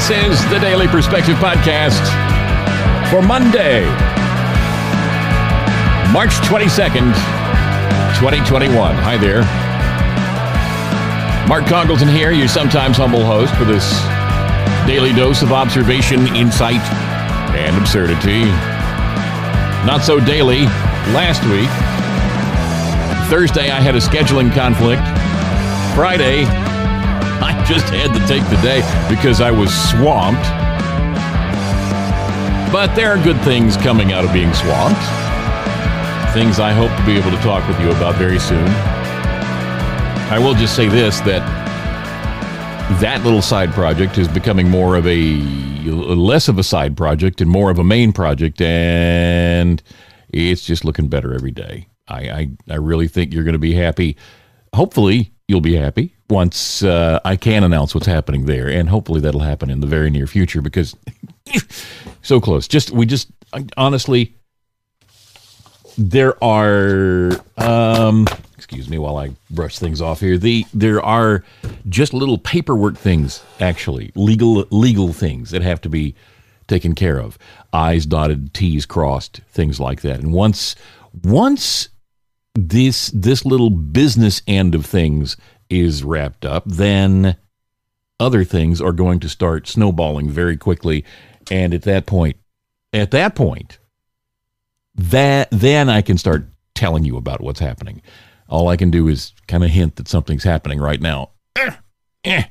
This is the Daily Perspective Podcast for Monday, March 22nd, 2021. Hi there. Mark Congleton here, your sometimes humble host for this daily dose of observation, insight, and absurdity. Not so daily last week. Thursday, I had a scheduling conflict. Friday, I just had to take the day because I was swamped. But there are good things coming out of being swamped. Things I hope to be able to talk with you about very soon. I will just say this that that little side project is becoming more of a less of a side project and more of a main project and it's just looking better every day. I I, I really think you're going to be happy. Hopefully, you'll be happy once uh, I can announce what's happening there, and hopefully that'll happen in the very near future because so close. Just we just honestly, there are. Um, excuse me while I brush things off here. The there are just little paperwork things, actually legal legal things that have to be taken care of. I's dotted, T's crossed, things like that. And once once this this little business end of things is wrapped up, then other things are going to start snowballing very quickly. And at that point, at that point, that then I can start telling you about what's happening. All I can do is kind of hint that something's happening right now. Eh, eh.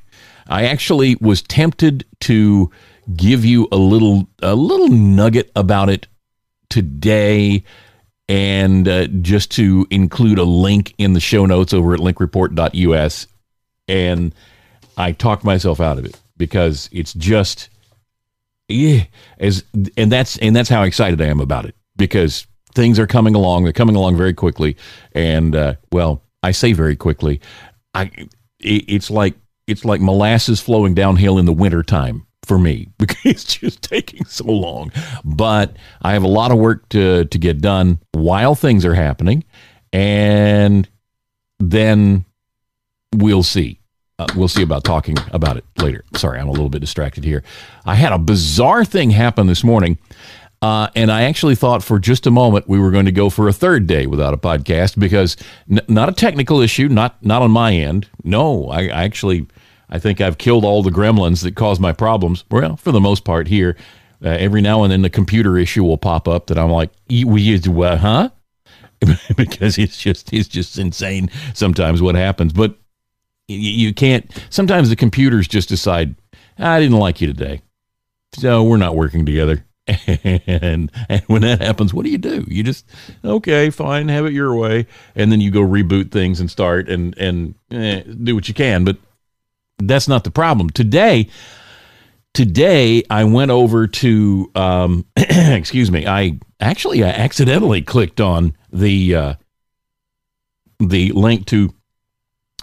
I actually was tempted to give you a little a little nugget about it today and uh, just to include a link in the show notes over at linkreport.us and I talked myself out of it because it's just yeah as and that's and that's how excited I am about it because things are coming along. They're coming along very quickly. And uh, well I say very quickly. I it, it's like it's like molasses flowing downhill in the wintertime for me because it's just taking so long. But I have a lot of work to to get done while things are happening, and then we'll see. Uh, we'll see about talking about it later. Sorry, I'm a little bit distracted here. I had a bizarre thing happen this morning. Uh, and I actually thought for just a moment we were going to go for a third day without a podcast because n- not a technical issue, not not on my end. No, I, I actually I think I've killed all the gremlins that cause my problems. Well, for the most part here. Uh, every now and then the computer issue will pop up that I'm like, we what, huh? because it's just it's just insane sometimes what happens. But you, you can't. Sometimes the computers just decide I didn't like you today, so we're not working together. and and when that happens, what do you do? You just okay, fine, have it your way, and then you go reboot things and start and and eh, do what you can. But that's not the problem. Today, today I went over to um, excuse me. I actually I accidentally clicked on the uh, the link to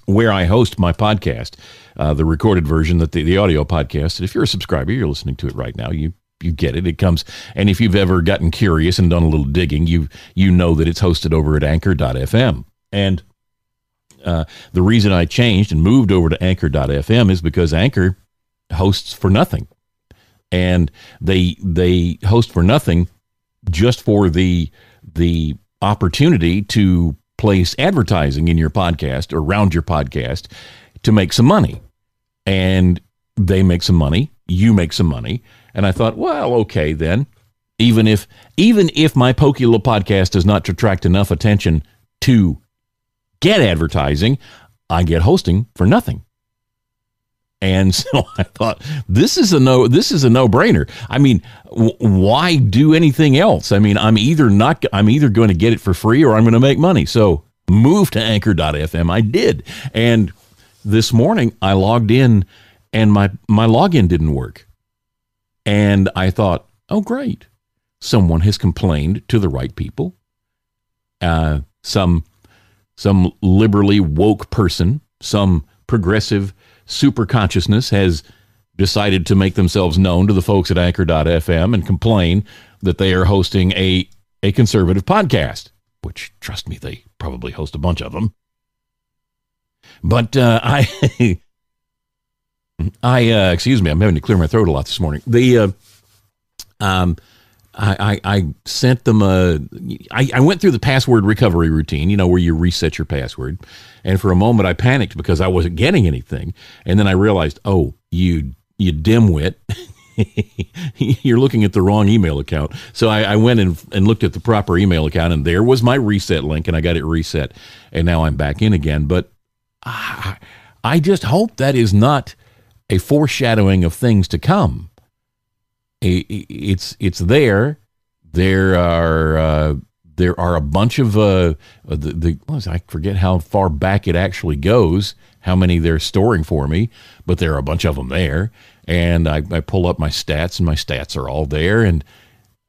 where I host my podcast, uh, the recorded version, that the, the audio podcast. If you're a subscriber, you're listening to it right now. You you get it. It comes, and if you've ever gotten curious and done a little digging, you you know that it's hosted over at Anchor.fm. And uh, the reason I changed and moved over to Anchor.fm is because Anchor hosts for nothing, and they they host for nothing just for the the opportunity to place advertising in your podcast or around your podcast to make some money, and they make some money, you make some money, and I thought, well, okay then. Even if even if my Little podcast does not attract enough attention to get advertising, I get hosting for nothing. And so I thought this is a no this is a no-brainer. I mean, w- why do anything else? I mean, I'm either not I'm either going to get it for free or I'm going to make money. So, move to anchor.fm. I did. And this morning I logged in and my my login didn't work. And I thought, "Oh great. Someone has complained to the right people." Uh some some liberally woke person, some progressive super consciousness has decided to make themselves known to the folks at anchor.fm and complain that they are hosting a, a conservative podcast, which, trust me, they probably host a bunch of them. But uh, I. I uh, excuse me, I'm having to clear my throat a lot this morning. The uh, um, I, I, sent them a. I, I went through the password recovery routine, you know, where you reset your password, and for a moment I panicked because I wasn't getting anything, and then I realized, oh, you you dimwit. You're looking at the wrong email account. So I, I went and, and looked at the proper email account, and there was my reset link, and I got it reset, and now I'm back in again. But I, I just hope that is not a foreshadowing of things to come. It's it's there. There are uh, there are a bunch of uh, the, the I forget how far back it actually goes, how many they're storing for me, but there are a bunch of them there. And I, I pull up my stats, and my stats are all there. And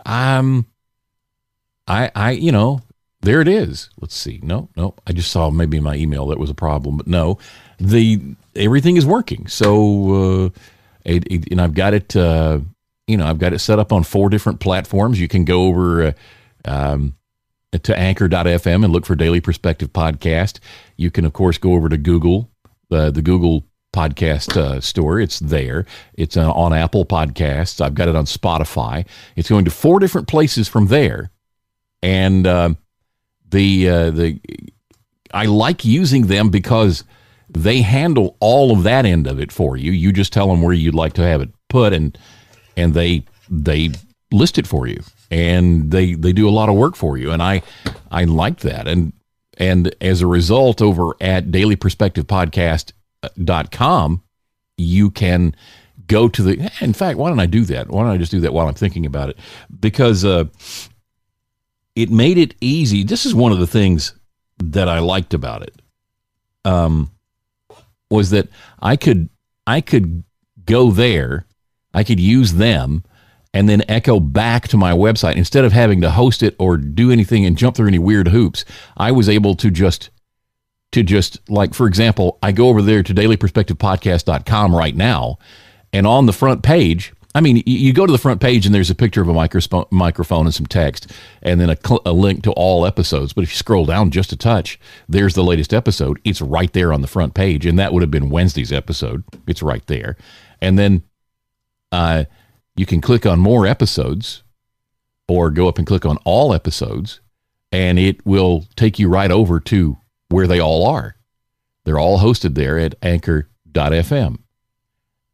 I'm I I you know there it is. Let's see. No, no. I just saw maybe my email that was a problem, but no, the everything is working. So, uh, it, it, and I've got it. Uh, you know, I've got it set up on four different platforms. You can go over uh, um, to Anchor.fm and look for Daily Perspective podcast. You can, of course, go over to Google, uh, the Google podcast uh, store. It's there. It's uh, on Apple Podcasts. I've got it on Spotify. It's going to four different places from there, and uh, the uh, the I like using them because they handle all of that end of it for you. You just tell them where you'd like to have it put, and and they they list it for you, and they they do a lot of work for you, and I I like that, and and as a result, over at dailyperspectivepodcast.com, you can go to the. In fact, why don't I do that? Why don't I just do that while I'm thinking about it? Because uh, it made it easy. This is one of the things that I liked about it. Um, was that I could I could go there, I could use them, and then echo back to my website instead of having to host it or do anything and jump through any weird hoops. I was able to just to just like for example, I go over there to dailyperspectivepodcast.com right now, and on the front page I mean, you go to the front page and there's a picture of a microphone and some text, and then a, cl- a, link to all episodes. But if you scroll down just a touch, there's the latest episode. It's right there on the front page, and that would have been Wednesday's episode. It's right there, and then uh, you can click on more episodes, or go up and click on all episodes, and it will take you right over to where they all are. They're all hosted there at Anchor.fm,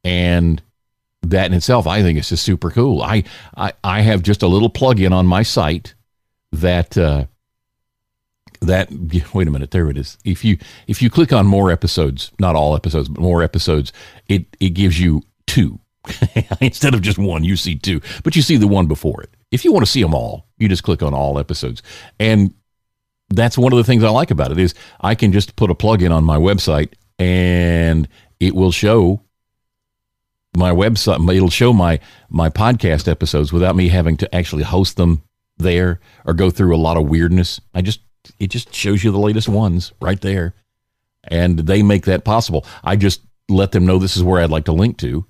and that in itself, I think is just super cool. I, I, I have just a little plug-in on my site that uh, that wait a minute, there it is. If you if you click on more episodes, not all episodes, but more episodes, it it gives you two instead of just one. You see two, but you see the one before it. If you want to see them all, you just click on all episodes, and that's one of the things I like about it is I can just put a plug-in on my website and it will show my website it'll show my my podcast episodes without me having to actually host them there or go through a lot of weirdness. I just it just shows you the latest ones right there. And they make that possible. I just let them know this is where i'd like to link to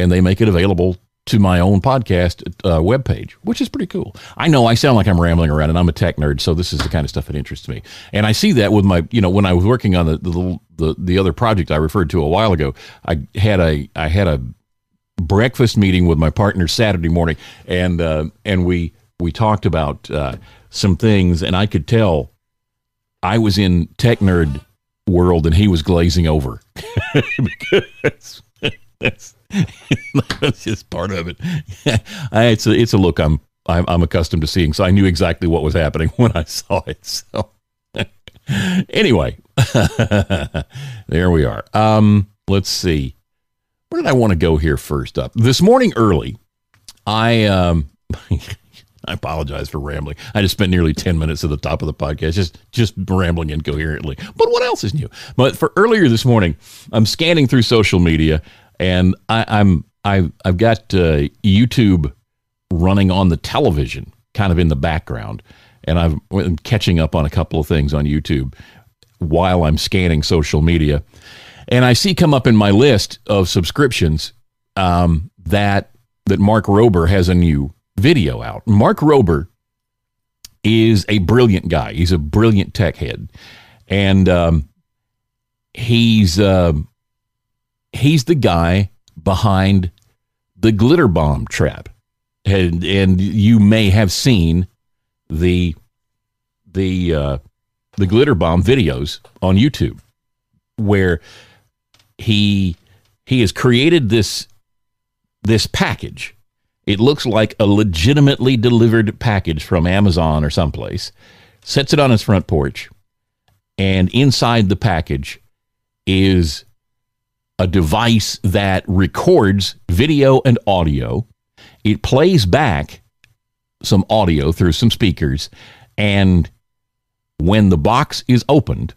and they make it available to my own podcast uh, webpage, which is pretty cool. I know I sound like I'm rambling around, and I'm a tech nerd, so this is the kind of stuff that interests me. And I see that with my, you know, when I was working on the the the, the other project I referred to a while ago, I had a I had a breakfast meeting with my partner Saturday morning, and uh, and we we talked about uh, some things, and I could tell I was in tech nerd world, and he was glazing over because that's, that's just part of it. it's a it's a look I'm, I'm I'm accustomed to seeing, so I knew exactly what was happening when I saw it. So anyway, there we are. Um, let's see. Where did I want to go here first up? This morning early, I um, I apologize for rambling. I just spent nearly ten minutes at the top of the podcast just just rambling incoherently. But what else is new? But for earlier this morning, I'm scanning through social media, and I, I'm I've I've got uh, YouTube running on the television, kind of in the background, and I'm catching up on a couple of things on YouTube while I'm scanning social media and I see come up in my list of subscriptions um, that that Mark Rober has a new video out. Mark Rober is a brilliant guy. He's a brilliant tech head, and um, he's uh, he's the guy behind the glitter bomb trap. And and you may have seen the the uh, the glitter bomb videos on YouTube where he he has created this this package. It looks like a legitimately delivered package from Amazon or someplace. Sets it on his front porch, and inside the package is a device that records video and audio. It plays back some audio through some speakers, and when the box is opened,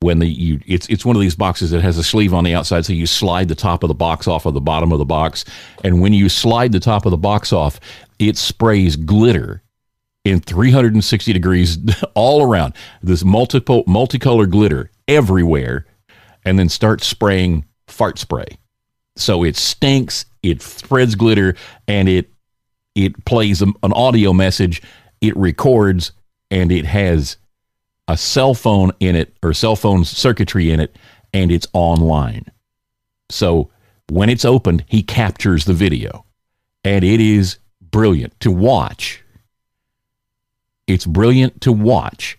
when the you it's it's one of these boxes that has a sleeve on the outside, so you slide the top of the box off of the bottom of the box, and when you slide the top of the box off, it sprays glitter in 360 degrees all around. This multiple multicolored glitter everywhere and then start spraying fart spray. So it stinks, it spreads glitter, and it it plays an audio message. It records, and it has a cell phone in it or cell phone circuitry in it, and it's online. So when it's opened, he captures the video, and it is brilliant to watch. It's brilliant to watch.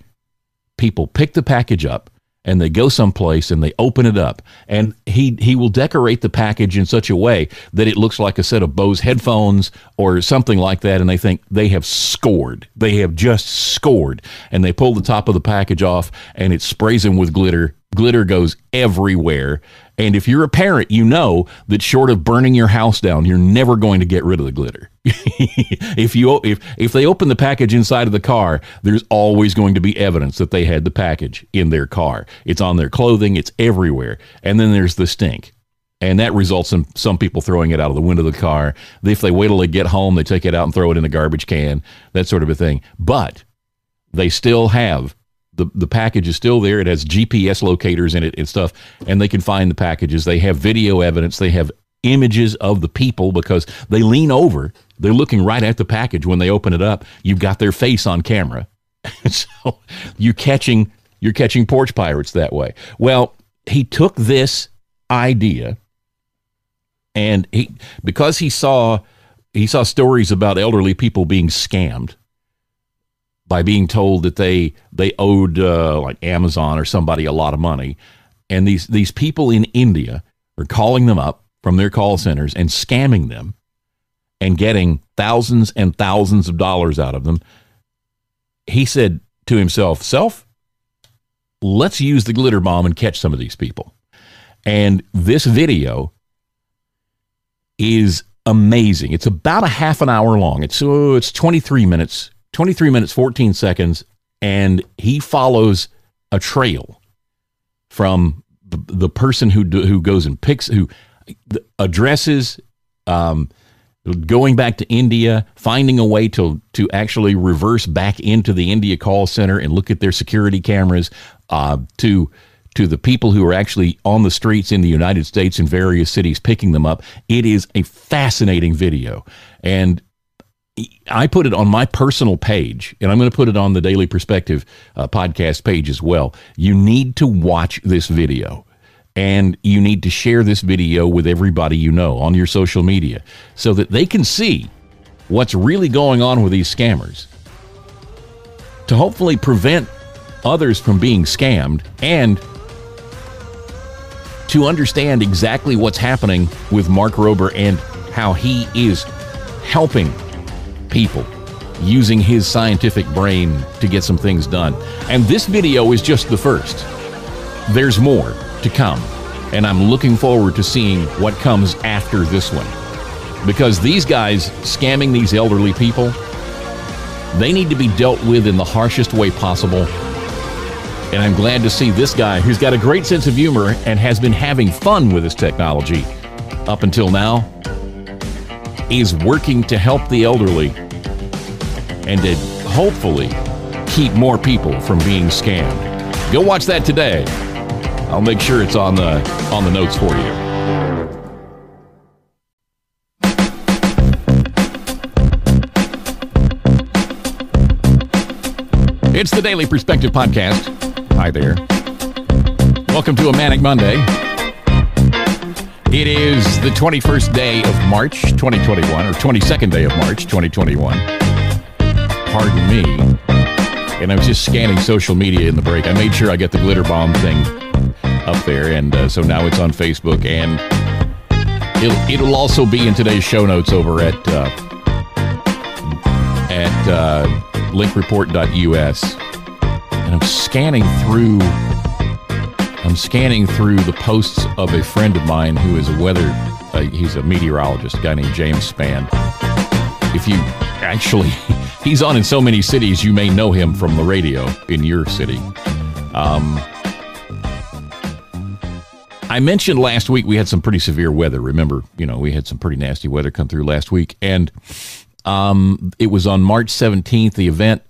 People pick the package up and they go someplace and they open it up. And he he will decorate the package in such a way that it looks like a set of Bose headphones or something like that. And they think they have scored. They have just scored. And they pull the top of the package off and it sprays them with glitter. Glitter goes everywhere and if you're a parent, you know that short of burning your house down, you're never going to get rid of the glitter. if you if if they open the package inside of the car, there's always going to be evidence that they had the package in their car. It's on their clothing, it's everywhere. And then there's the stink. And that results in some people throwing it out of the window of the car. If they wait till they get home, they take it out and throw it in the garbage can, that sort of a thing. But they still have the, the package is still there. It has GPS locators in it and stuff, and they can find the packages. They have video evidence. They have images of the people because they lean over. They're looking right at the package when they open it up. You've got their face on camera. so you're catching you're catching porch pirates that way. Well, he took this idea and he because he saw he saw stories about elderly people being scammed by being told that they they owed uh, like Amazon or somebody a lot of money, and these these people in India are calling them up from their call centers and scamming them, and getting thousands and thousands of dollars out of them. He said to himself, "Self, let's use the glitter bomb and catch some of these people." And this video is amazing. It's about a half an hour long. It's oh, it's 23 minutes 23 minutes 14 seconds and he follows a trail from the, the person who do, who goes and picks who addresses um, going back to India, finding a way to to actually reverse back into the India call center and look at their security cameras, uh, to to the people who are actually on the streets in the United States in various cities picking them up. It is a fascinating video, and I put it on my personal page, and I'm going to put it on the Daily Perspective uh, podcast page as well. You need to watch this video, and you need to share this video with everybody you know on your social media so that they can see what's really going on with these scammers to hopefully prevent others from being scammed and to understand exactly what's happening with Mark Rober and how he is helping people using his scientific brain to get some things done. And this video is just the first. There's more to come, and I'm looking forward to seeing what comes after this one. Because these guys scamming these elderly people, they need to be dealt with in the harshest way possible. And I'm glad to see this guy who's got a great sense of humor and has been having fun with his technology up until now is working to help the elderly and to hopefully keep more people from being scammed. Go watch that today. I'll make sure it's on the on the notes for you. It's the Daily Perspective Podcast. Hi there. Welcome to a Manic Monday. It is the 21st day of March 2021, or 22nd day of March 2021. Pardon me. And I was just scanning social media in the break. I made sure I get the glitter bomb thing up there, and uh, so now it's on Facebook, and it'll, it'll also be in today's show notes over at uh, at uh, linkreport.us. And I'm scanning through I'm scanning through the posts of a friend of mine who is a weather, uh, he's a meteorologist, a guy named James Spann. If you actually, he's on in so many cities, you may know him from the radio in your city. Um, I mentioned last week we had some pretty severe weather. Remember, you know, we had some pretty nasty weather come through last week. And um, it was on March 17th, the event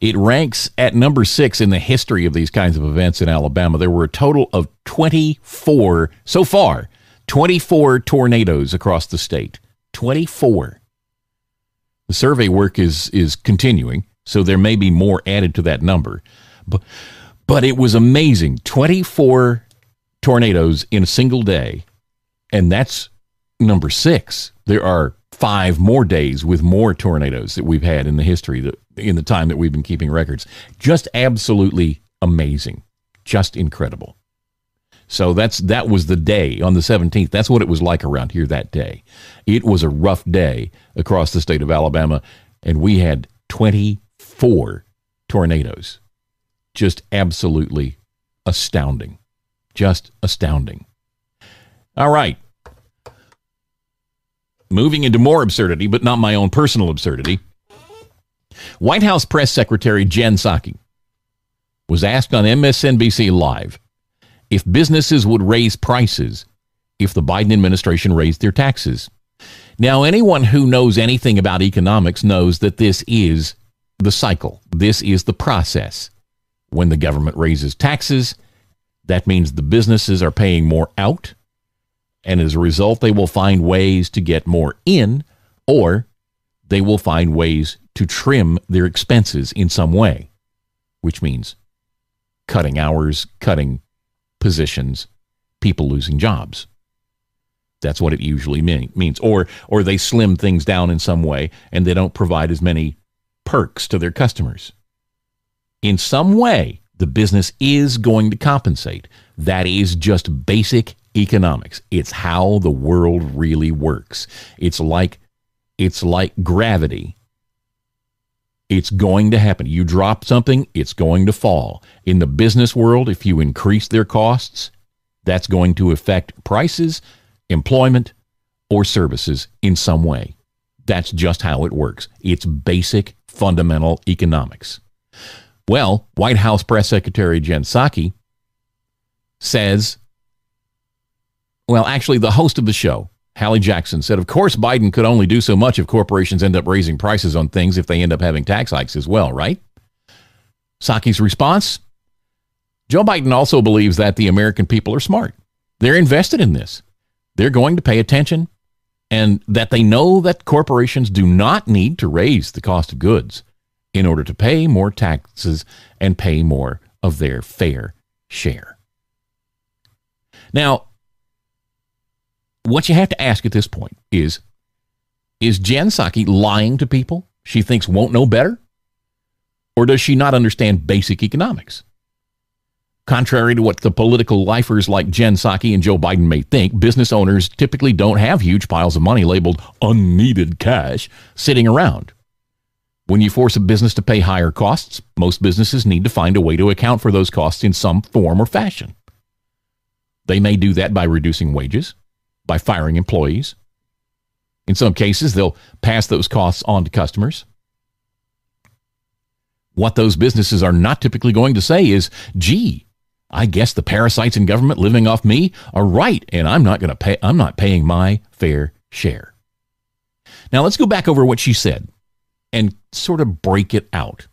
it ranks at number six in the history of these kinds of events in Alabama. There were a total of 24 so far, 24 tornadoes across the state. 24. The survey work is is continuing, so there may be more added to that number. But but it was amazing. 24 tornadoes in a single day. And that's number 6. There are 5 more days with more tornadoes that we've had in the history that in the time that we've been keeping records. Just absolutely amazing. Just incredible. So that's that was the day on the 17th. That's what it was like around here that day. It was a rough day across the state of Alabama and we had 24 tornadoes. Just absolutely astounding. Just astounding. All right. Moving into more absurdity, but not my own personal absurdity. White House Press Secretary Jen Psaki was asked on MSNBC Live if businesses would raise prices if the Biden administration raised their taxes. Now, anyone who knows anything about economics knows that this is the cycle. This is the process. When the government raises taxes, that means the businesses are paying more out, and as a result, they will find ways to get more in, or they will find ways to trim their expenses in some way, which means cutting hours, cutting positions, people losing jobs. That's what it usually mean, means. Or, or they slim things down in some way and they don't provide as many perks to their customers. In some way, the business is going to compensate. That is just basic economics. It's how the world really works. It's like it's like gravity it's going to happen. You drop something, it's going to fall. In the business world, if you increase their costs, that's going to affect prices, employment, or services in some way. That's just how it works. It's basic fundamental economics. Well, White House Press Secretary Jen Psaki says, well, actually, the host of the show, Hallie Jackson said, Of course, Biden could only do so much if corporations end up raising prices on things if they end up having tax hikes as well, right? Psaki's response Joe Biden also believes that the American people are smart. They're invested in this. They're going to pay attention and that they know that corporations do not need to raise the cost of goods in order to pay more taxes and pay more of their fair share. Now, what you have to ask at this point is is Jen Psaki lying to people she thinks won't know better? Or does she not understand basic economics? Contrary to what the political lifers like Jen Psaki and Joe Biden may think, business owners typically don't have huge piles of money labeled unneeded cash sitting around. When you force a business to pay higher costs, most businesses need to find a way to account for those costs in some form or fashion. They may do that by reducing wages, by firing employees. In some cases, they'll pass those costs on to customers. What those businesses are not typically going to say is, gee, I guess the parasites in government living off me are right, and I'm not going to pay, I'm not paying my fair share. Now let's go back over what she said and sort of break it out.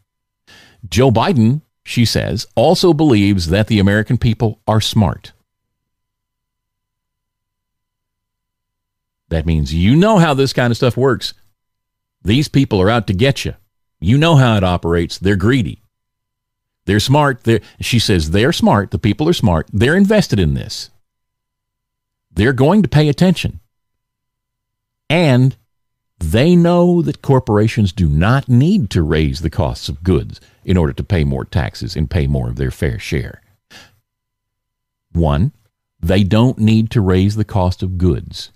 Joe Biden, she says, also believes that the American people are smart. That means you know how this kind of stuff works. These people are out to get you. You know how it operates. They're greedy. They're smart. They're, she says they're smart. The people are smart. They're invested in this. they're going to pay attention. And they know that corporations do not need to raise the costs of goods in order to pay more taxes and pay more of their fair share. One, they don't need to raise the cost of goods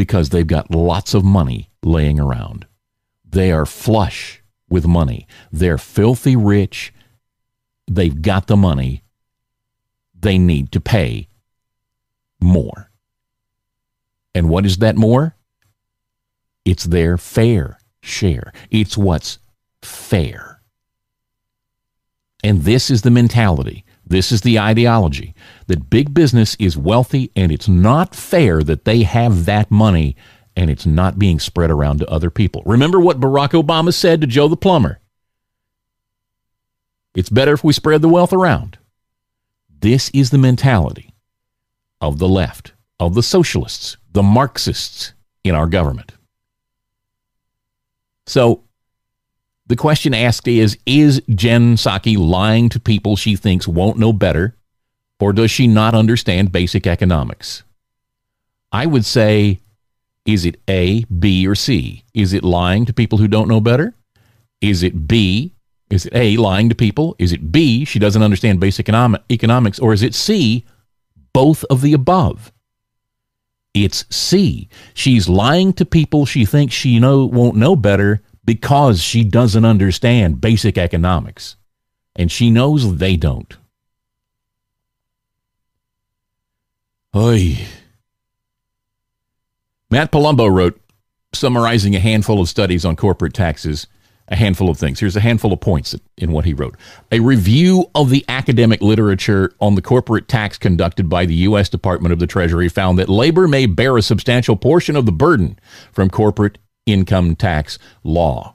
because they've got lots of money laying around. They are flush with money. They're filthy rich. They've got the money. They need to pay more. And what is that more? It's their fair share. It's what's fair. And this is the mentality. This is the ideology that big business is wealthy and it's not fair that they have that money and it's not being spread around to other people. Remember what Barack Obama said to Joe the plumber? It's better if we spread the wealth around. This is the mentality of the left, of the socialists, the Marxists in our government. So the question asked is Is Jen Psaki lying to people she thinks won't know better, or does she not understand basic economics? I would say, is it A, B, or C? Is it lying to people who don't know better? Is it B, is it A, lying to people? Is it B, she doesn't understand basic economics? Or is it C, both of the above? It's C. She's lying to people she thinks she know won't know better because she doesn't understand basic economics. And she knows they don't. Oy. Matt Palumbo wrote, summarizing a handful of studies on corporate taxes a handful of things. Here's a handful of points in what he wrote. A review of the academic literature on the corporate tax conducted by the U.S. Department of the Treasury found that labor may bear a substantial portion of the burden from corporate income tax law.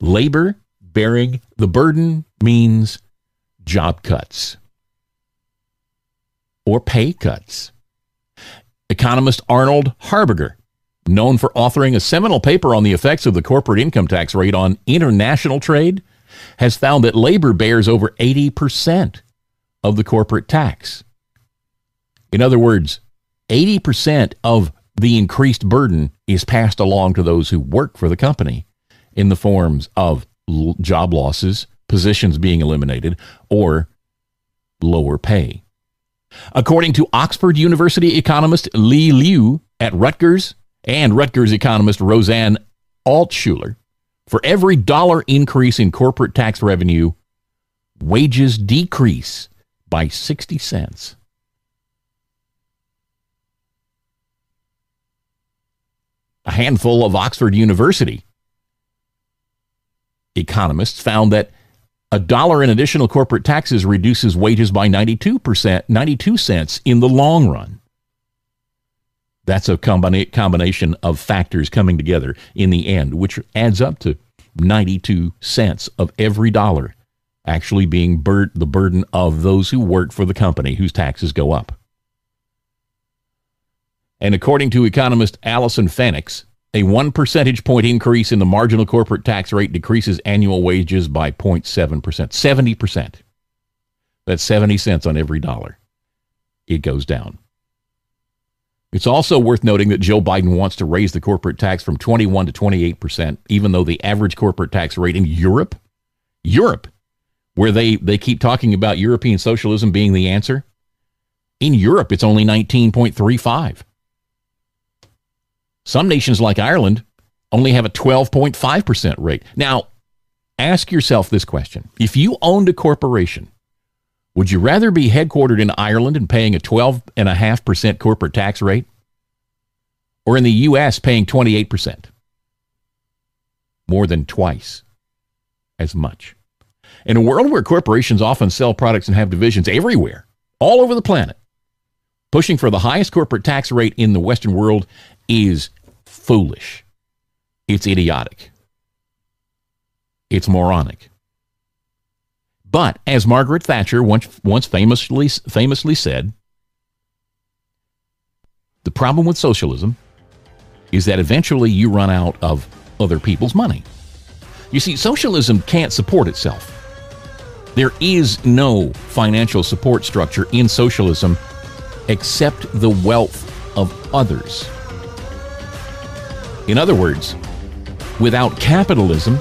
Labor bearing the burden means job cuts or pay cuts. Economist Arnold Harberger known for authoring a seminal paper on the effects of the corporate income tax rate on international trade, has found that labor bears over 80% of the corporate tax. In other words, 80% of the increased burden is passed along to those who work for the company in the forms of job losses, positions being eliminated, or lower pay. According to Oxford University economist Li Liu at Rutgers, and Rutgers economist Rosanne Altshuler, for every dollar increase in corporate tax revenue, wages decrease by 60 cents. A handful of Oxford University economists found that a dollar in additional corporate taxes reduces wages by 92%, 92 cents in the long run. That's a combina- combination of factors coming together in the end, which adds up to 92 cents of every dollar actually being bur- the burden of those who work for the company whose taxes go up. And according to economist Allison Pfennigs, a one percentage point increase in the marginal corporate tax rate decreases annual wages by 0.7%. 70%. That's 70 cents on every dollar. It goes down. It's also worth noting that Joe Biden wants to raise the corporate tax from 21 to 28 percent, even though the average corporate tax rate in Europe, Europe, where they, they keep talking about European socialism being the answer, in Europe it's only 19.35. Some nations like Ireland only have a 12.5% rate. Now, ask yourself this question. If you owned a corporation would you rather be headquartered in Ireland and paying a 12.5% corporate tax rate or in the U.S. paying 28%? More than twice as much. In a world where corporations often sell products and have divisions everywhere, all over the planet, pushing for the highest corporate tax rate in the Western world is foolish. It's idiotic. It's moronic. But as Margaret Thatcher once, once famously, famously said, the problem with socialism is that eventually you run out of other people's money. You see, socialism can't support itself. There is no financial support structure in socialism accept the wealth of others. In other words, without capitalism,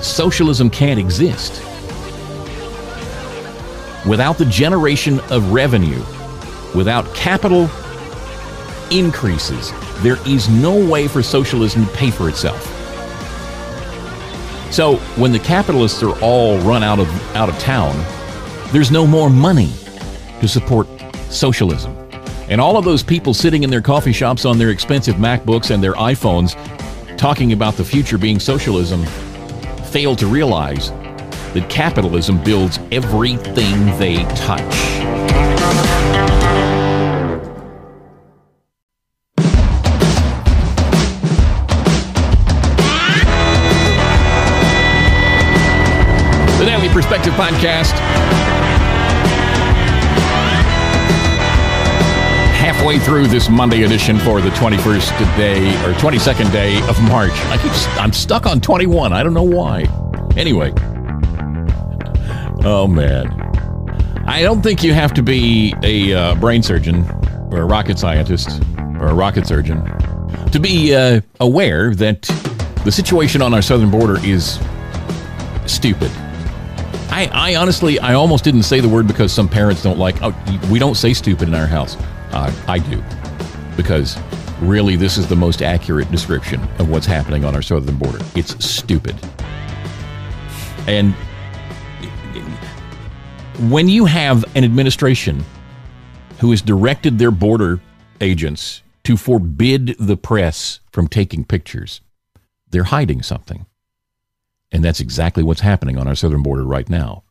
socialism can't exist. Without the generation of revenue, without capital increases, there is no way for socialism to pay for itself. So when the capitalists are all run out of out of town, there's no more money to support socialism. And all of those people sitting in their coffee shops on their expensive MacBooks and their iPhones talking about the future being socialism fail to realize that capitalism builds everything they touch. The Daily Perspective Podcast. Through this Monday edition for the 21st day or 22nd day of March. I keep I'm stuck on 21. I don't know why. Anyway. Oh man. I don't think you have to be a uh, brain surgeon or a rocket scientist or a rocket surgeon to be uh, aware that the situation on our southern border is stupid. I, I honestly, I almost didn't say the word because some parents don't like. Oh, we don't say stupid in our house. Uh, I do, because really, this is the most accurate description of what's happening on our southern border. It's stupid, and when you have an administration who has directed their border agents to forbid the press from taking pictures, they're hiding something. And that's exactly what's happening on our southern border right now.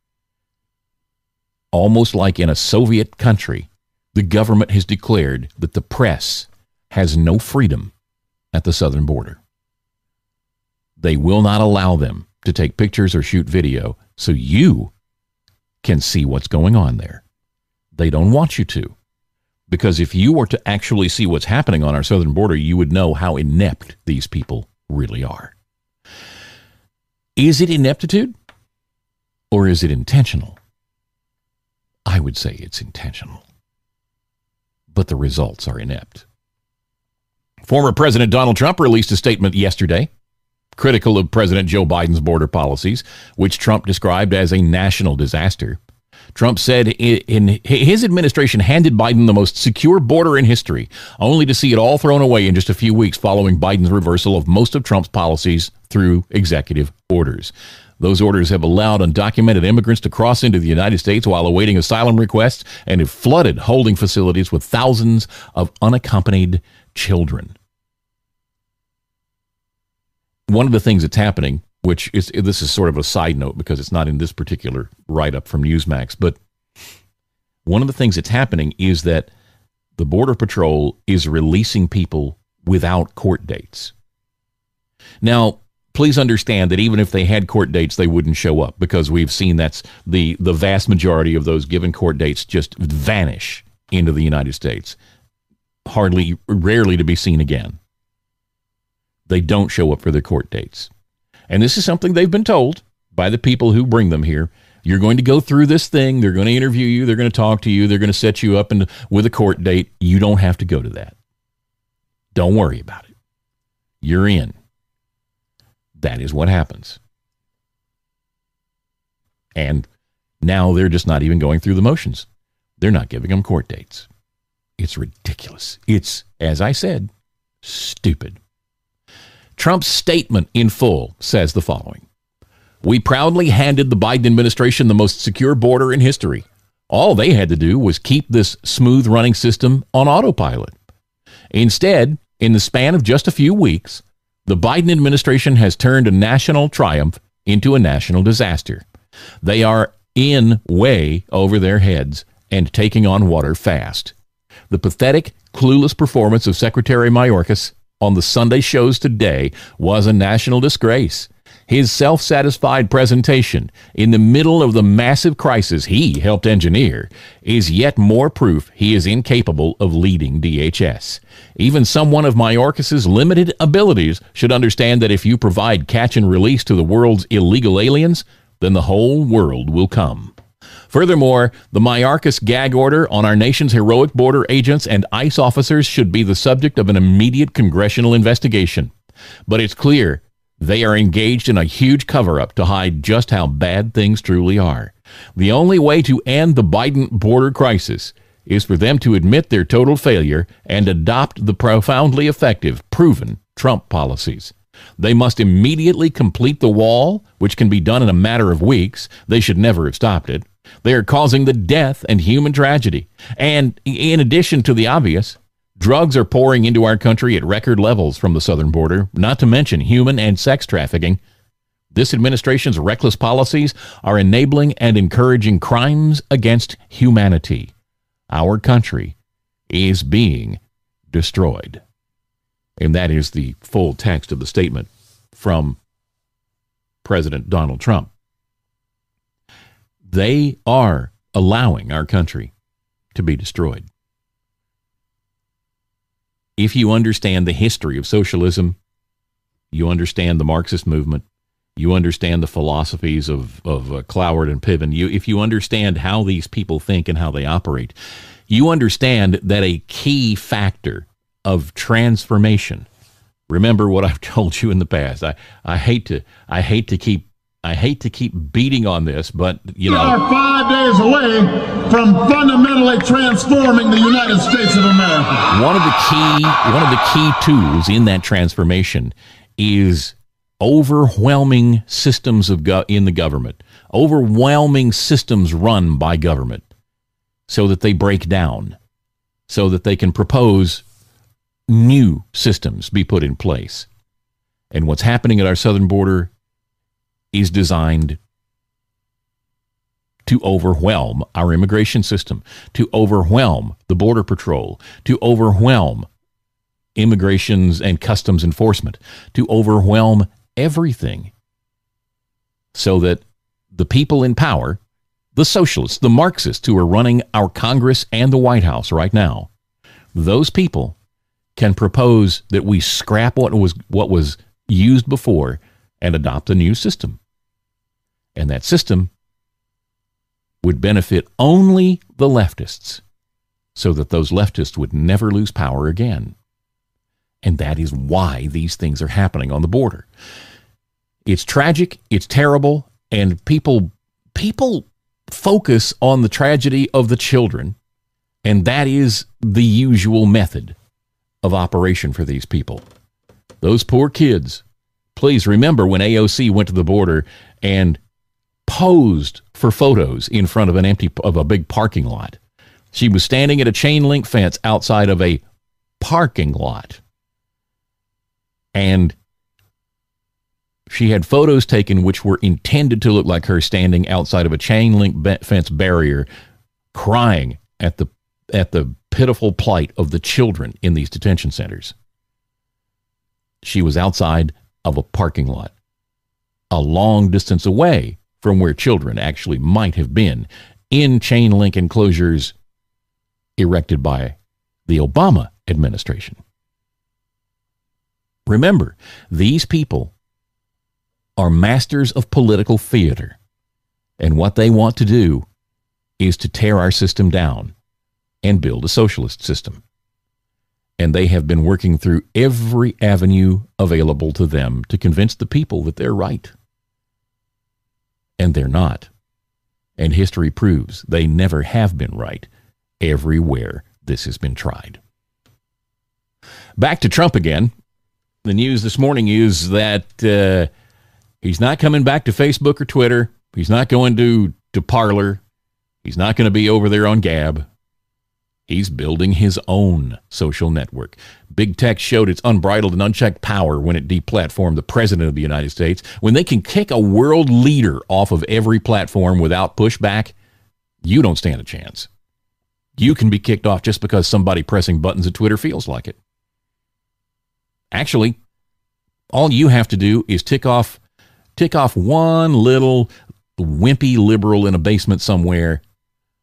Almost like in a Soviet country, the government has declared that the press has no freedom at the southern border. They will not allow them to take pictures or shoot video so you can see what's going on there. They don't want you to. Because if you were to actually see what's happening on our southern border, you would know how inept these people really are. Is it ineptitude or is it intentional? I would say it's intentional. But the results are inept. Former President Donald Trump released a statement yesterday critical of President Joe Biden's border policies, which Trump described as a national disaster. Trump said in his administration handed Biden the most secure border in history, only to see it all thrown away in just a few weeks following Biden's reversal of most of Trump's policies through executive orders. Those orders have allowed undocumented immigrants to cross into the United States while awaiting asylum requests and have flooded holding facilities with thousands of unaccompanied children. One of the things that's happening which is this is sort of a side note because it's not in this particular write up from Newsmax, but one of the things that's happening is that the Border Patrol is releasing people without court dates. Now, please understand that even if they had court dates, they wouldn't show up because we've seen that's the, the vast majority of those given court dates just vanish into the United States, hardly, rarely to be seen again. They don't show up for their court dates. And this is something they've been told by the people who bring them here. You're going to go through this thing. They're going to interview you. They're going to talk to you. They're going to set you up in, with a court date. You don't have to go to that. Don't worry about it. You're in. That is what happens. And now they're just not even going through the motions. They're not giving them court dates. It's ridiculous. It's, as I said, stupid. Trump's statement in full says the following We proudly handed the Biden administration the most secure border in history. All they had to do was keep this smooth running system on autopilot. Instead, in the span of just a few weeks, the Biden administration has turned a national triumph into a national disaster. They are in way over their heads and taking on water fast. The pathetic, clueless performance of Secretary Mayorkas on the Sunday shows today was a national disgrace. His self satisfied presentation in the middle of the massive crisis he helped engineer is yet more proof he is incapable of leading DHS. Even someone of Mayorkas's limited abilities should understand that if you provide catch and release to the world's illegal aliens, then the whole world will come. Furthermore, the Mayorkas gag order on our nation's heroic border agents and ICE officers should be the subject of an immediate congressional investigation. But it's clear they are engaged in a huge cover up to hide just how bad things truly are. The only way to end the Biden border crisis is for them to admit their total failure and adopt the profoundly effective, proven Trump policies. They must immediately complete the wall, which can be done in a matter of weeks. They should never have stopped it. They are causing the death and human tragedy. And in addition to the obvious, drugs are pouring into our country at record levels from the southern border, not to mention human and sex trafficking. This administration's reckless policies are enabling and encouraging crimes against humanity. Our country is being destroyed. And that is the full text of the statement from President Donald Trump. They are allowing our country to be destroyed. If you understand the history of socialism, you understand the Marxist movement, you understand the philosophies of, of uh, Cloward and Piven, you, if you understand how these people think and how they operate, you understand that a key factor of transformation. Remember what I've told you in the past. I, I hate to I hate to keep I hate to keep beating on this, but you know, we are five days away from fundamentally transforming the United States of America. One of the key one of the key tools in that transformation is overwhelming systems of go- in the government, overwhelming systems run by government, so that they break down, so that they can propose new systems be put in place. And what's happening at our southern border is designed to overwhelm our immigration system, to overwhelm the Border Patrol, to overwhelm immigrations and customs enforcement, to overwhelm everything so that the people in power, the socialists, the Marxists who are running our Congress and the White House right now, those people can propose that we scrap what was what was used before and adopt a new system. And that system would benefit only the leftists so that those leftists would never lose power again. And that is why these things are happening on the border. It's tragic, it's terrible, and people people focus on the tragedy of the children, and that is the usual method of operation for these people. Those poor kids Please remember when AOC went to the border and posed for photos in front of an empty of a big parking lot. She was standing at a chain link fence outside of a parking lot. And she had photos taken which were intended to look like her standing outside of a chain link fence barrier crying at the at the pitiful plight of the children in these detention centers. She was outside of a parking lot, a long distance away from where children actually might have been in chain link enclosures erected by the Obama administration. Remember, these people are masters of political theater, and what they want to do is to tear our system down and build a socialist system and they have been working through every avenue available to them to convince the people that they're right. And they're not. And history proves they never have been right everywhere this has been tried. Back to Trump again. The news this morning is that uh, he's not coming back to Facebook or Twitter. He's not going to, to Parler. He's not going to be over there on Gab. He's building his own social network. Big tech showed its unbridled and unchecked power when it deplatformed the president of the United States. When they can kick a world leader off of every platform without pushback, you don't stand a chance. You can be kicked off just because somebody pressing buttons at Twitter feels like it. Actually, all you have to do is tick off tick off one little wimpy liberal in a basement somewhere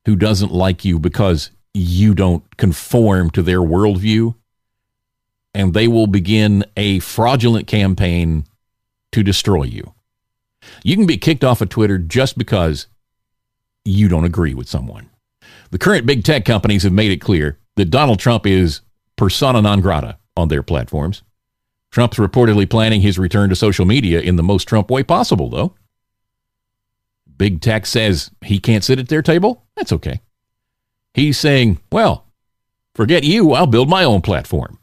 who doesn't like you because you don't conform to their worldview, and they will begin a fraudulent campaign to destroy you. You can be kicked off of Twitter just because you don't agree with someone. The current big tech companies have made it clear that Donald Trump is persona non grata on their platforms. Trump's reportedly planning his return to social media in the most Trump way possible, though. Big tech says he can't sit at their table. That's okay. He's saying, well, forget you, I'll build my own platform.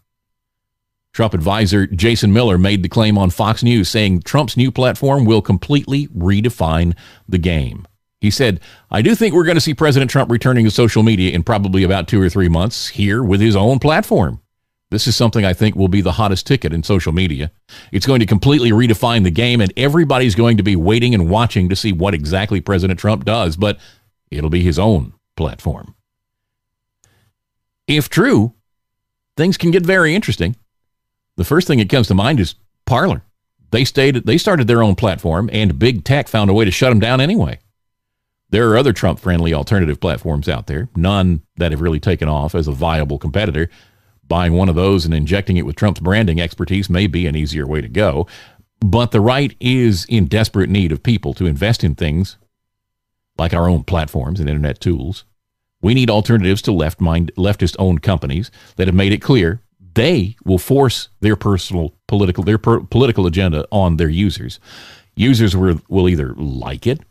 Trump advisor Jason Miller made the claim on Fox News, saying Trump's new platform will completely redefine the game. He said, I do think we're going to see President Trump returning to social media in probably about two or three months here with his own platform. This is something I think will be the hottest ticket in social media. It's going to completely redefine the game, and everybody's going to be waiting and watching to see what exactly President Trump does, but it'll be his own platform. If true, things can get very interesting the first thing that comes to mind is Parler. They stayed, they started their own platform, and big tech found a way to shut them down anyway. There are other Trump friendly alternative platforms out there, none that have really taken off as a viable competitor. Buying one of those and injecting it with Trump's branding expertise may be an easier way to go. But the right is in desperate need of people to invest in things like our own platforms and internet tools. We need alternatives to left mind, leftist owned companies that have made it clear they will force their personal political their per, political agenda on their users. Users will, will either like it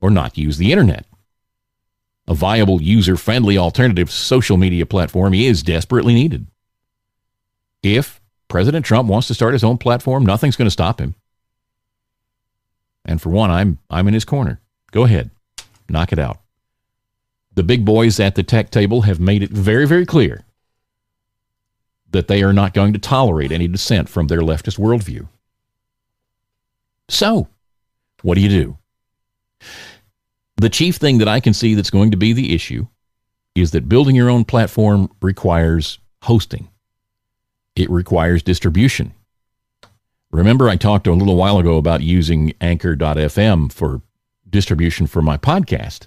or not use the internet. A viable user friendly alternative social media platform is desperately needed. If President Trump wants to start his own platform, nothing's going to stop him. And for one, I'm I'm in his corner. Go ahead. Knock it out. The big boys at the tech table have made it very, very clear that they are not going to tolerate any dissent from their leftist worldview. So, what do you do? The chief thing that I can see that's going to be the issue is that building your own platform requires hosting, it requires distribution. Remember, I talked a little while ago about using Anchor.fm for distribution for my podcast.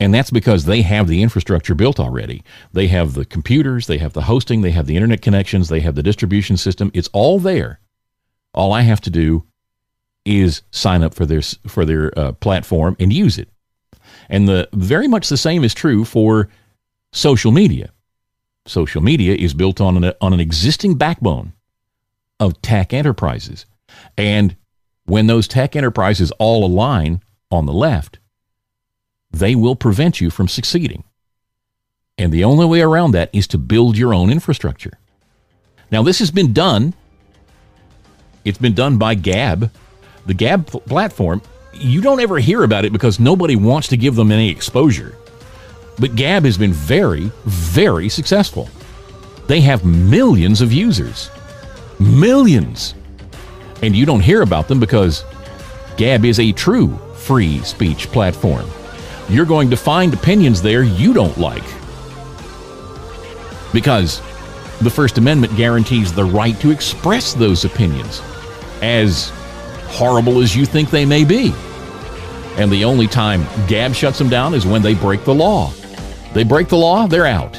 And that's because they have the infrastructure built already. They have the computers, they have the hosting, they have the internet connections, they have the distribution system. It's all there. All I have to do is sign up for their for their uh, platform and use it. And the very much the same is true for social media. Social media is built on an, on an existing backbone of tech enterprises. And when those tech enterprises all align on the left, they will prevent you from succeeding. And the only way around that is to build your own infrastructure. Now, this has been done. It's been done by Gab. The Gab platform, you don't ever hear about it because nobody wants to give them any exposure. But Gab has been very, very successful. They have millions of users. Millions. And you don't hear about them because Gab is a true free speech platform you're going to find opinions there you don't like. Because the First Amendment guarantees the right to express those opinions, as horrible as you think they may be. And the only time Gab shuts them down is when they break the law. They break the law, they're out.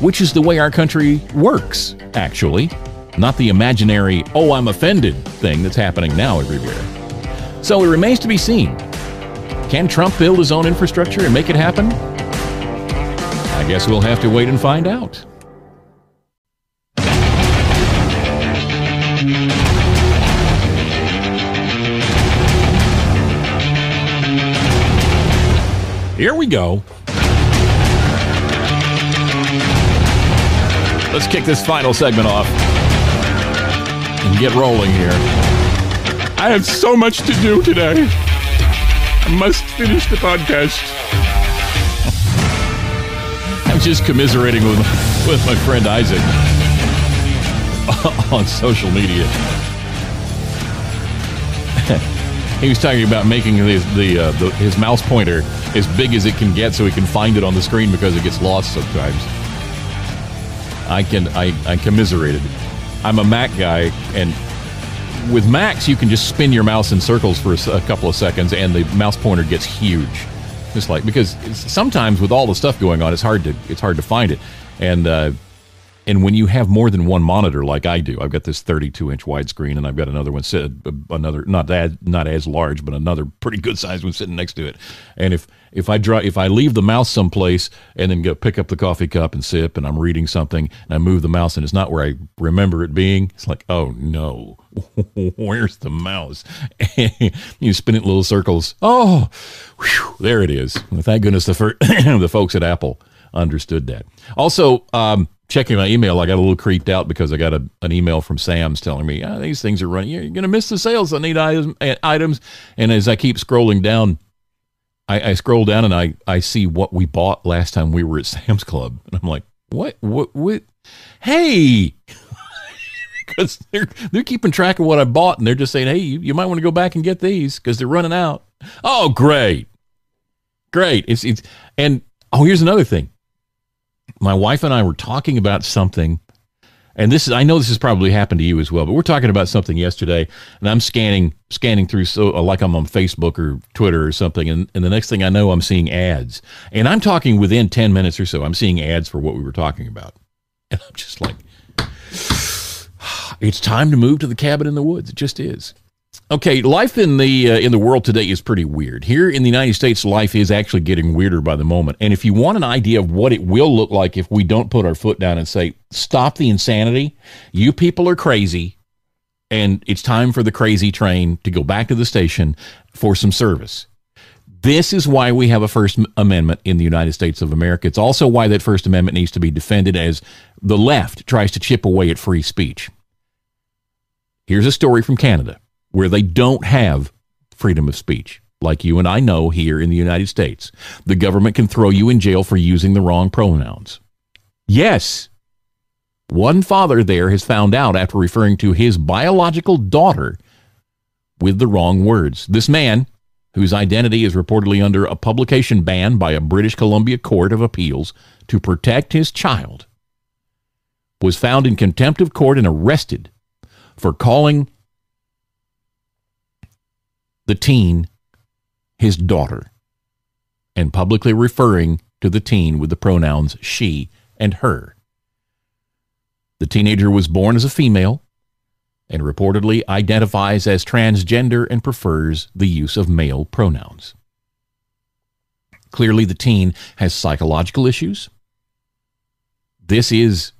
Which is the way our country works, actually, not the imaginary, oh, I'm offended thing that's happening now everywhere. So it remains to be seen can Trump build his own infrastructure and make it happen? I guess we'll have to wait and find out. Here we go. Let's kick this final segment off and get rolling here. I have so much to do today must finish the podcast. I'm just commiserating with, with my friend Isaac on social media. he was talking about making his, the, uh, the, his mouse pointer as big as it can get so he can find it on the screen because it gets lost sometimes. I can I, I commiserated. I'm a Mac guy, and with Macs, you can just spin your mouse in circles for a, a couple of seconds, and the mouse pointer gets huge. Just like because sometimes with all the stuff going on, it's hard to it's hard to find it, and uh, And when you have more than one monitor, like I do, I've got this 32 inch widescreen, and I've got another one sit, another not that not as large, but another pretty good sized one sitting next to it. And if if I draw, if I leave the mouse someplace and then go pick up the coffee cup and sip, and I'm reading something, and I move the mouse, and it's not where I remember it being, it's like, oh no, where's the mouse? you spin it in little circles. Oh, whew, there it is. Thank goodness the fir- the folks at Apple understood that. Also, um, checking my email, I got a little creeped out because I got a, an email from Sam's telling me oh, these things are running. You're going to miss the sales on these items. And as I keep scrolling down, I, I, scroll down and I, I see what we bought last time we were at Sam's Club. And I'm like, what? What? What? Hey! Because they're, they're keeping track of what I bought and they're just saying, hey, you, you might want to go back and get these because they're running out. Oh, great. Great. It's, it's, and oh, here's another thing my wife and I were talking about something, and this is I know this has probably happened to you as well, but we're talking about something yesterday, and I'm scanning scanning through so uh, like I'm on Facebook or Twitter or something, and, and the next thing I know, I'm seeing ads, and I'm talking within ten minutes or so, I'm seeing ads for what we were talking about, and I'm just like, it's time to move to the cabin in the woods. It just is. Okay, life in the uh, in the world today is pretty weird. Here in the United States, life is actually getting weirder by the moment. And if you want an idea of what it will look like if we don't put our foot down and say, "Stop the insanity. You people are crazy." And it's time for the crazy train to go back to the station for some service. This is why we have a First Amendment in the United States of America. It's also why that First Amendment needs to be defended as the left tries to chip away at free speech. Here's a story from Canada where they don't have freedom of speech, like you and I know here in the United States. The government can throw you in jail for using the wrong pronouns. Yes, one father there has found out after referring to his biological daughter with the wrong words. This man, whose identity is reportedly under a publication ban by a British Columbia Court of Appeals to protect his child, was found in contempt of court and arrested for calling the teen his daughter and publicly referring to the teen with the pronouns she and her. The teenager was born as a female and reportedly identifies as transgender and prefers the use of male pronouns. Clearly, the teen has psychological issues. This is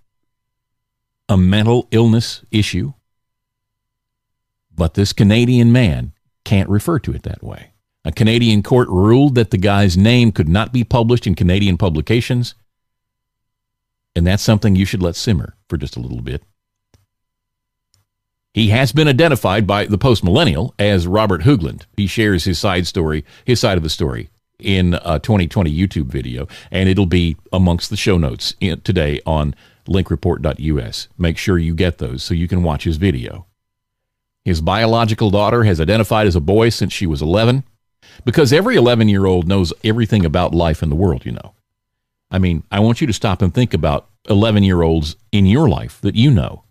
a mental illness issue. But this Canadian man can't refer to it that way. A Canadian court ruled that the guy's name could not be published in Canadian publications, and that's something you should let simmer for just a little bit. He has been identified by the post millennial as Robert Hoogland. He shares his side story, his side of the story, in a 2020 YouTube video, and it'll be amongst the show notes in, today on linkreport.us. Make sure you get those so you can watch his video. His biological daughter has identified as a boy since she was 11 because every 11 year old knows everything about life in the world, you know. I mean, I want you to stop and think about 11 year olds in your life that you know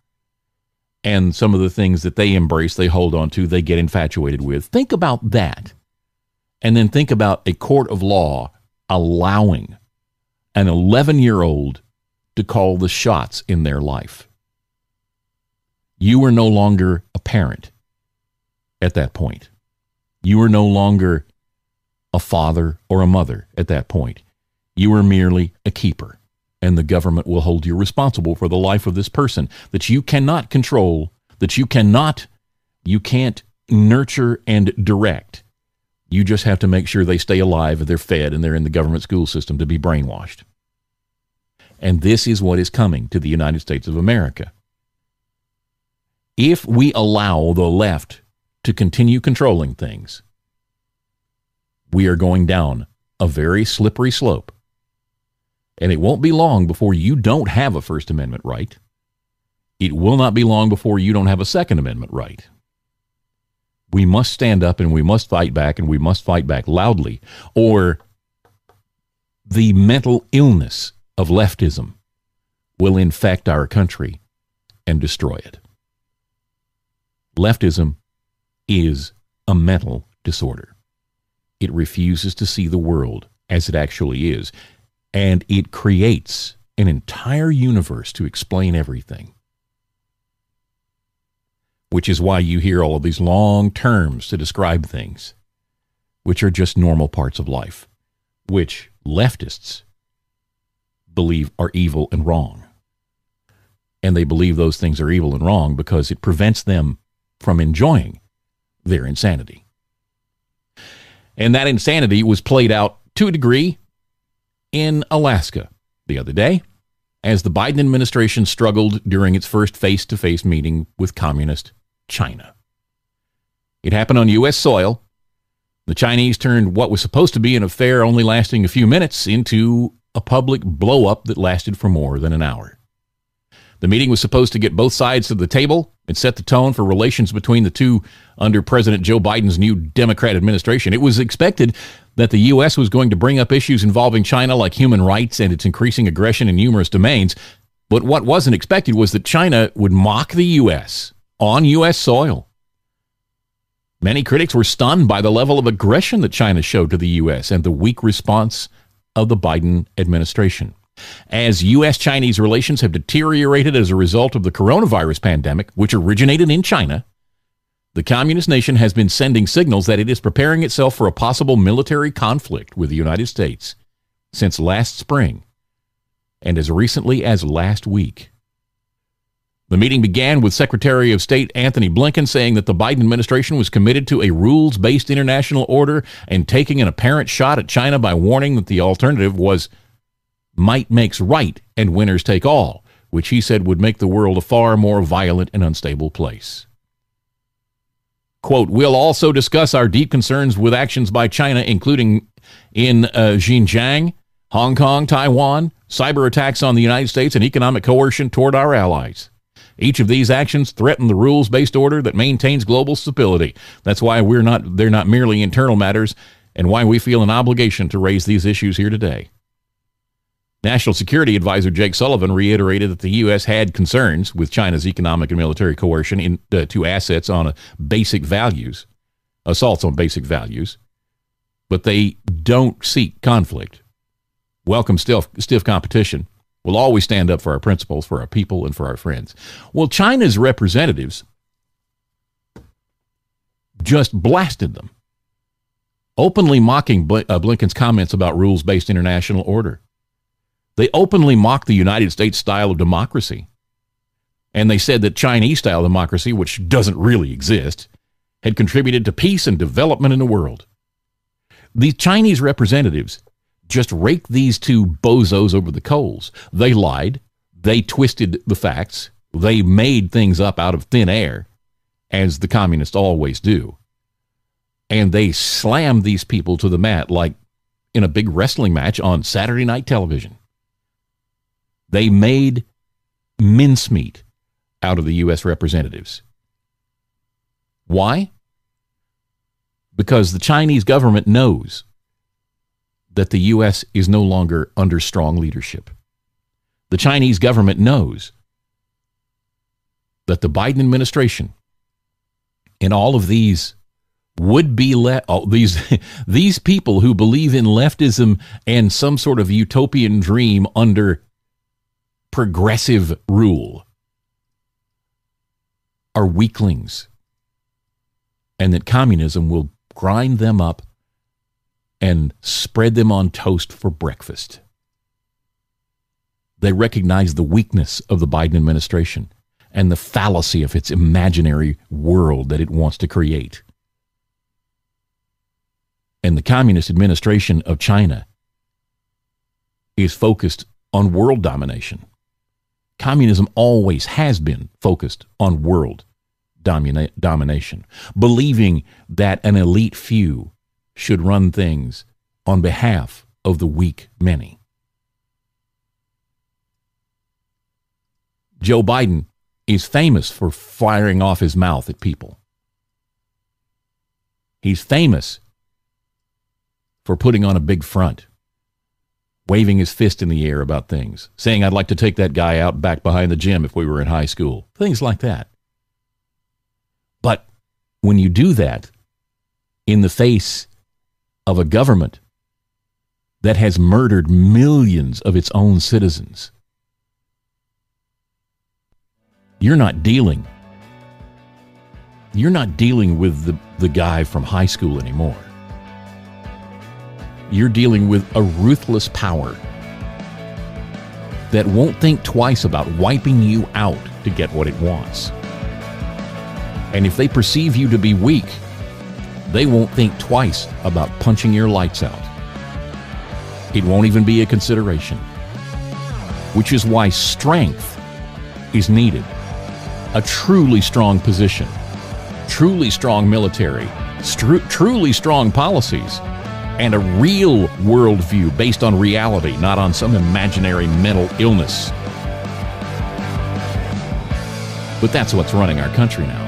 and some of the things that they embrace, they hold on to, they get infatuated with. Think about that. And then think about a court of law allowing an 11 year old to call the shots in their life. You are no longer a parent at that point. You are no longer a father or a mother at that point. You are merely a keeper, and the government will hold you responsible for the life of this person that you cannot control, that you cannot, you can't nurture and direct. You just have to make sure they stay alive, they're fed, and they're in the government school system to be brainwashed. And this is what is coming to the United States of America if we allow the left to continue controlling things, we are going down a very slippery slope. And it won't be long before you don't have a First Amendment right. It will not be long before you don't have a Second Amendment right. We must stand up and we must fight back and we must fight back loudly, or the mental illness of leftism will infect our country and destroy it. Leftism is a mental disorder. It refuses to see the world as it actually is, and it creates an entire universe to explain everything. Which is why you hear all of these long terms to describe things, which are just normal parts of life, which leftists believe are evil and wrong. And they believe those things are evil and wrong because it prevents them from enjoying their insanity. And that insanity was played out to a degree in Alaska the other day as the Biden administration struggled during its first face to face meeting with communist China. It happened on U.S. soil. The Chinese turned what was supposed to be an affair only lasting a few minutes into a public blowup that lasted for more than an hour. The meeting was supposed to get both sides to the table and set the tone for relations between the two under President Joe Biden's new Democrat administration. It was expected that the U.S. was going to bring up issues involving China like human rights and its increasing aggression in numerous domains. But what wasn't expected was that China would mock the U.S. on U.S. soil. Many critics were stunned by the level of aggression that China showed to the U.S. and the weak response of the Biden administration. As U.S. Chinese relations have deteriorated as a result of the coronavirus pandemic, which originated in China, the communist nation has been sending signals that it is preparing itself for a possible military conflict with the United States since last spring and as recently as last week. The meeting began with Secretary of State Antony Blinken saying that the Biden administration was committed to a rules based international order and taking an apparent shot at China by warning that the alternative was might makes right and winners take all, which he said would make the world a far more violent and unstable place. Quote, we'll also discuss our deep concerns with actions by China, including in uh, Xinjiang, Hong Kong, Taiwan, cyber attacks on the United States, and economic coercion toward our allies. Each of these actions threaten the rules-based order that maintains global stability. That's why we're not they're not merely internal matters and why we feel an obligation to raise these issues here today. National Security Advisor Jake Sullivan reiterated that the U.S. had concerns with China's economic and military coercion in, uh, to assets on basic values, assaults on basic values, but they don't seek conflict. Welcome stiff, stiff competition. We'll always stand up for our principles, for our people, and for our friends. Well, China's representatives just blasted them, openly mocking uh, Blinken's comments about rules based international order. They openly mocked the United States style of democracy. And they said that Chinese style democracy, which doesn't really exist, had contributed to peace and development in the world. The Chinese representatives just raked these two bozos over the coals. They lied, they twisted the facts, they made things up out of thin air, as the communists always do. And they slammed these people to the mat like in a big wrestling match on Saturday night television. They made mincemeat out of the U.S. representatives. Why? Because the Chinese government knows that the U.S. is no longer under strong leadership. The Chinese government knows that the Biden administration and all of these would be le- these these people who believe in leftism and some sort of utopian dream under progressive rule are weaklings and that communism will grind them up and spread them on toast for breakfast. They recognize the weakness of the Biden administration and the fallacy of its imaginary world that it wants to create. And the communist administration of China is focused on world domination communism always has been focused on world domina- domination, believing that an elite few should run things on behalf of the weak many. Joe Biden is famous for firing off his mouth at people. He's famous for putting on a big front waving his fist in the air about things, saying, I'd like to take that guy out back behind the gym if we were in high school, things like that. But when you do that in the face of a government that has murdered millions of its own citizens, you're not dealing. You're not dealing with the, the guy from high school anymore. You're dealing with a ruthless power that won't think twice about wiping you out to get what it wants. And if they perceive you to be weak, they won't think twice about punching your lights out. It won't even be a consideration. Which is why strength is needed. A truly strong position, truly strong military, stru- truly strong policies, and a real worldview based on reality, not on some imaginary mental illness. But that's what's running our country now.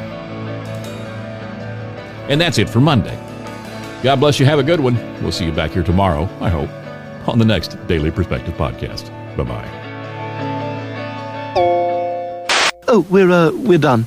And that's it for Monday. God bless you. Have a good one. We'll see you back here tomorrow, I hope, on the next Daily Perspective podcast. Bye bye. Oh, we're uh, we're done.